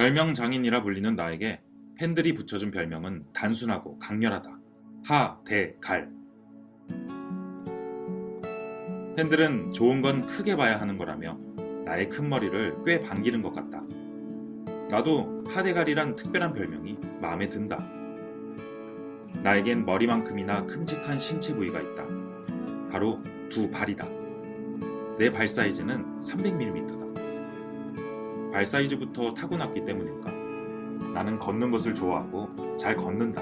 별명 장인이라 불리는 나에게 팬들이 붙여준 별명은 단순하고 강렬하다. 하, 대, 갈. 팬들은 좋은 건 크게 봐야 하는 거라며 나의 큰 머리를 꽤 반기는 것 같다. 나도 하대갈이란 특별한 별명이 마음에 든다. 나에겐 머리만큼이나 큼직한 신체 부위가 있다. 바로 두 발이다. 내 발 사이즈는 300mm다. 발 사이즈부터 타고났기 때문일까? 나는 걷는 것을 좋아하고 잘 걷는다.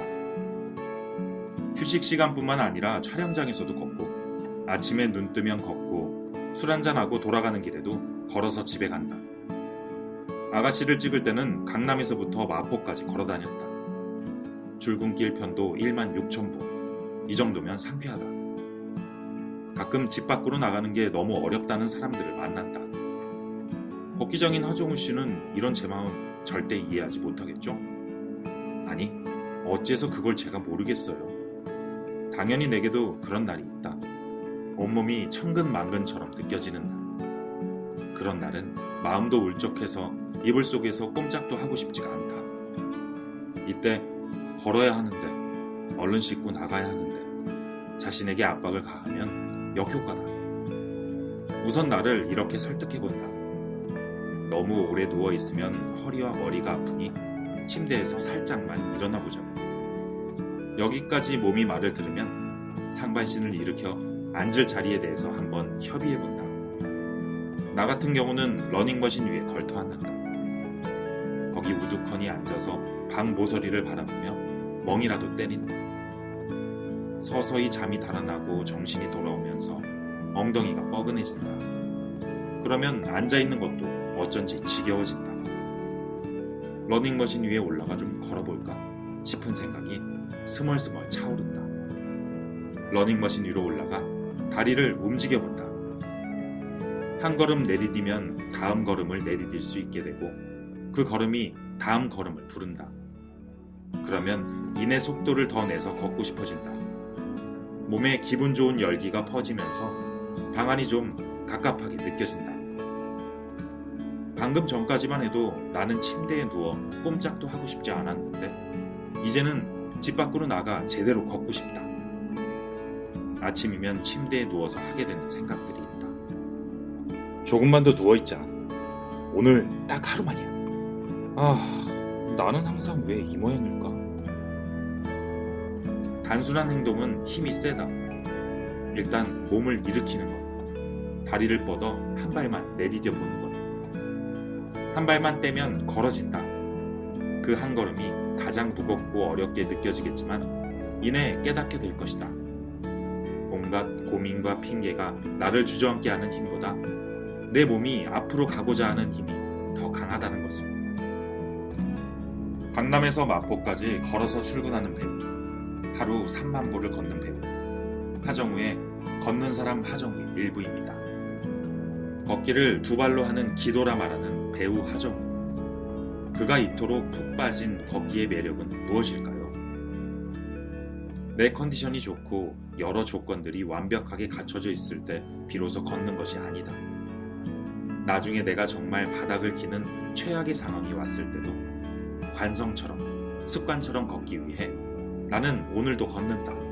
휴식 시간뿐만 아니라 촬영장에서도 걷고, 아침에 눈 뜨면 걷고, 술 한잔하고 돌아가는 길에도 걸어서 집에 간다. 아가씨를 찍을 때는 강남에서부터 마포까지 걸어 다녔다. 줄근길 편도 1만 6천 보. 이 정도면 상쾌하다. 가끔 집 밖으로 나가는 게 너무 어렵다는 사람들을 만난다. 걷기장인 하정우 씨는 이런 제 마음 절대 이해하지 못하겠죠? 아니, 어째서 그걸 제가 모르겠어요. 당연히 내게도 그런 날이 있다. 온몸이 천근만근처럼 느껴지는 날. 그런 날은 마음도 울적해서 이불 속에서 꼼짝도 하고 싶지가 않다. 이때 걸어야 하는데, 얼른 씻고 나가야 하는데, 자신에게 압박을 가하면 역효과다. 우선 나를 이렇게 설득해본다. 너무 오래 누워 있으면 허리와 머리가 아프니 침대에서 살짝만 일어나 보자고. 여기까지 몸이 말을 들으면 상반신을 일으켜 앉을 자리에 대해서 한번 협의해 본다. 나 같은 경우는 러닝머신 위에 걸터 앉는다. 거기 우두커니 앉아서 방 모서리를 바라보며 멍이라도 때린다. 서서히 잠이 달아나고 정신이 돌아오면서 엉덩이가 뻐근해진다. 그러면 앉아있는 것도 어쩐지 지겨워진다. 러닝머신 위에 올라가 좀 걸어볼까 싶은 생각이 스멀스멀 차오른다. 러닝머신 위로 올라가 다리를 움직여본다. 한 걸음 내디디면 다음 걸음을 내디딜 수 있게 되고 그 걸음이 다음 걸음을 부른다. 그러면 이내 속도를 더 내서 걷고 싶어진다. 몸에 기분 좋은 열기가 퍼지면서 방안이 좀 갑갑하게 느껴진다. 방금 전까지만 해도 나는 침대에 누워 꼼짝도 하고 싶지 않았는데 이제는 집 밖으로 나가 제대로 걷고 싶다. 아침이면 침대에 누워서 하게 되는 생각들이 있다. 조금만 더 누워있자. 오늘 딱 하루만이야. 아, 나는 항상 왜 이 모양일까? 단순한 행동은 힘이 세다. 일단 몸을 일으키는 것. 다리를 뻗어 한 발만 내디뎌 보는 것. 한 발만 떼면 걸어진다. 그 한 걸음이 가장 무겁고 어렵게 느껴지겠지만 이내 깨닫게 될 것이다. 온갖 고민과 핑계가 나를 주저앉게 하는 힘보다 내 몸이 앞으로 가고자 하는 힘이 더 강하다는 것을. 강남에서 마포까지 걸어서 출근하는 배우. 하루 3만 보를 걷는 배우. 하정우의 걷는 사람 하정우의 일부입니다. 걷기를 두 발로 하는 기도라 말하는 배우 하정우. 그가 이토록 푹 빠진 걷기의 매력은 무엇일까요? 내 컨디션이 좋고 여러 조건들이 완벽하게 갖춰져 있을 때 비로소 걷는 것이 아니다. 나중에 내가 정말 바닥을 기는 최악의 상황이 왔을 때도 관성처럼 습관처럼 걷기 위해 나는 오늘도 걷는다.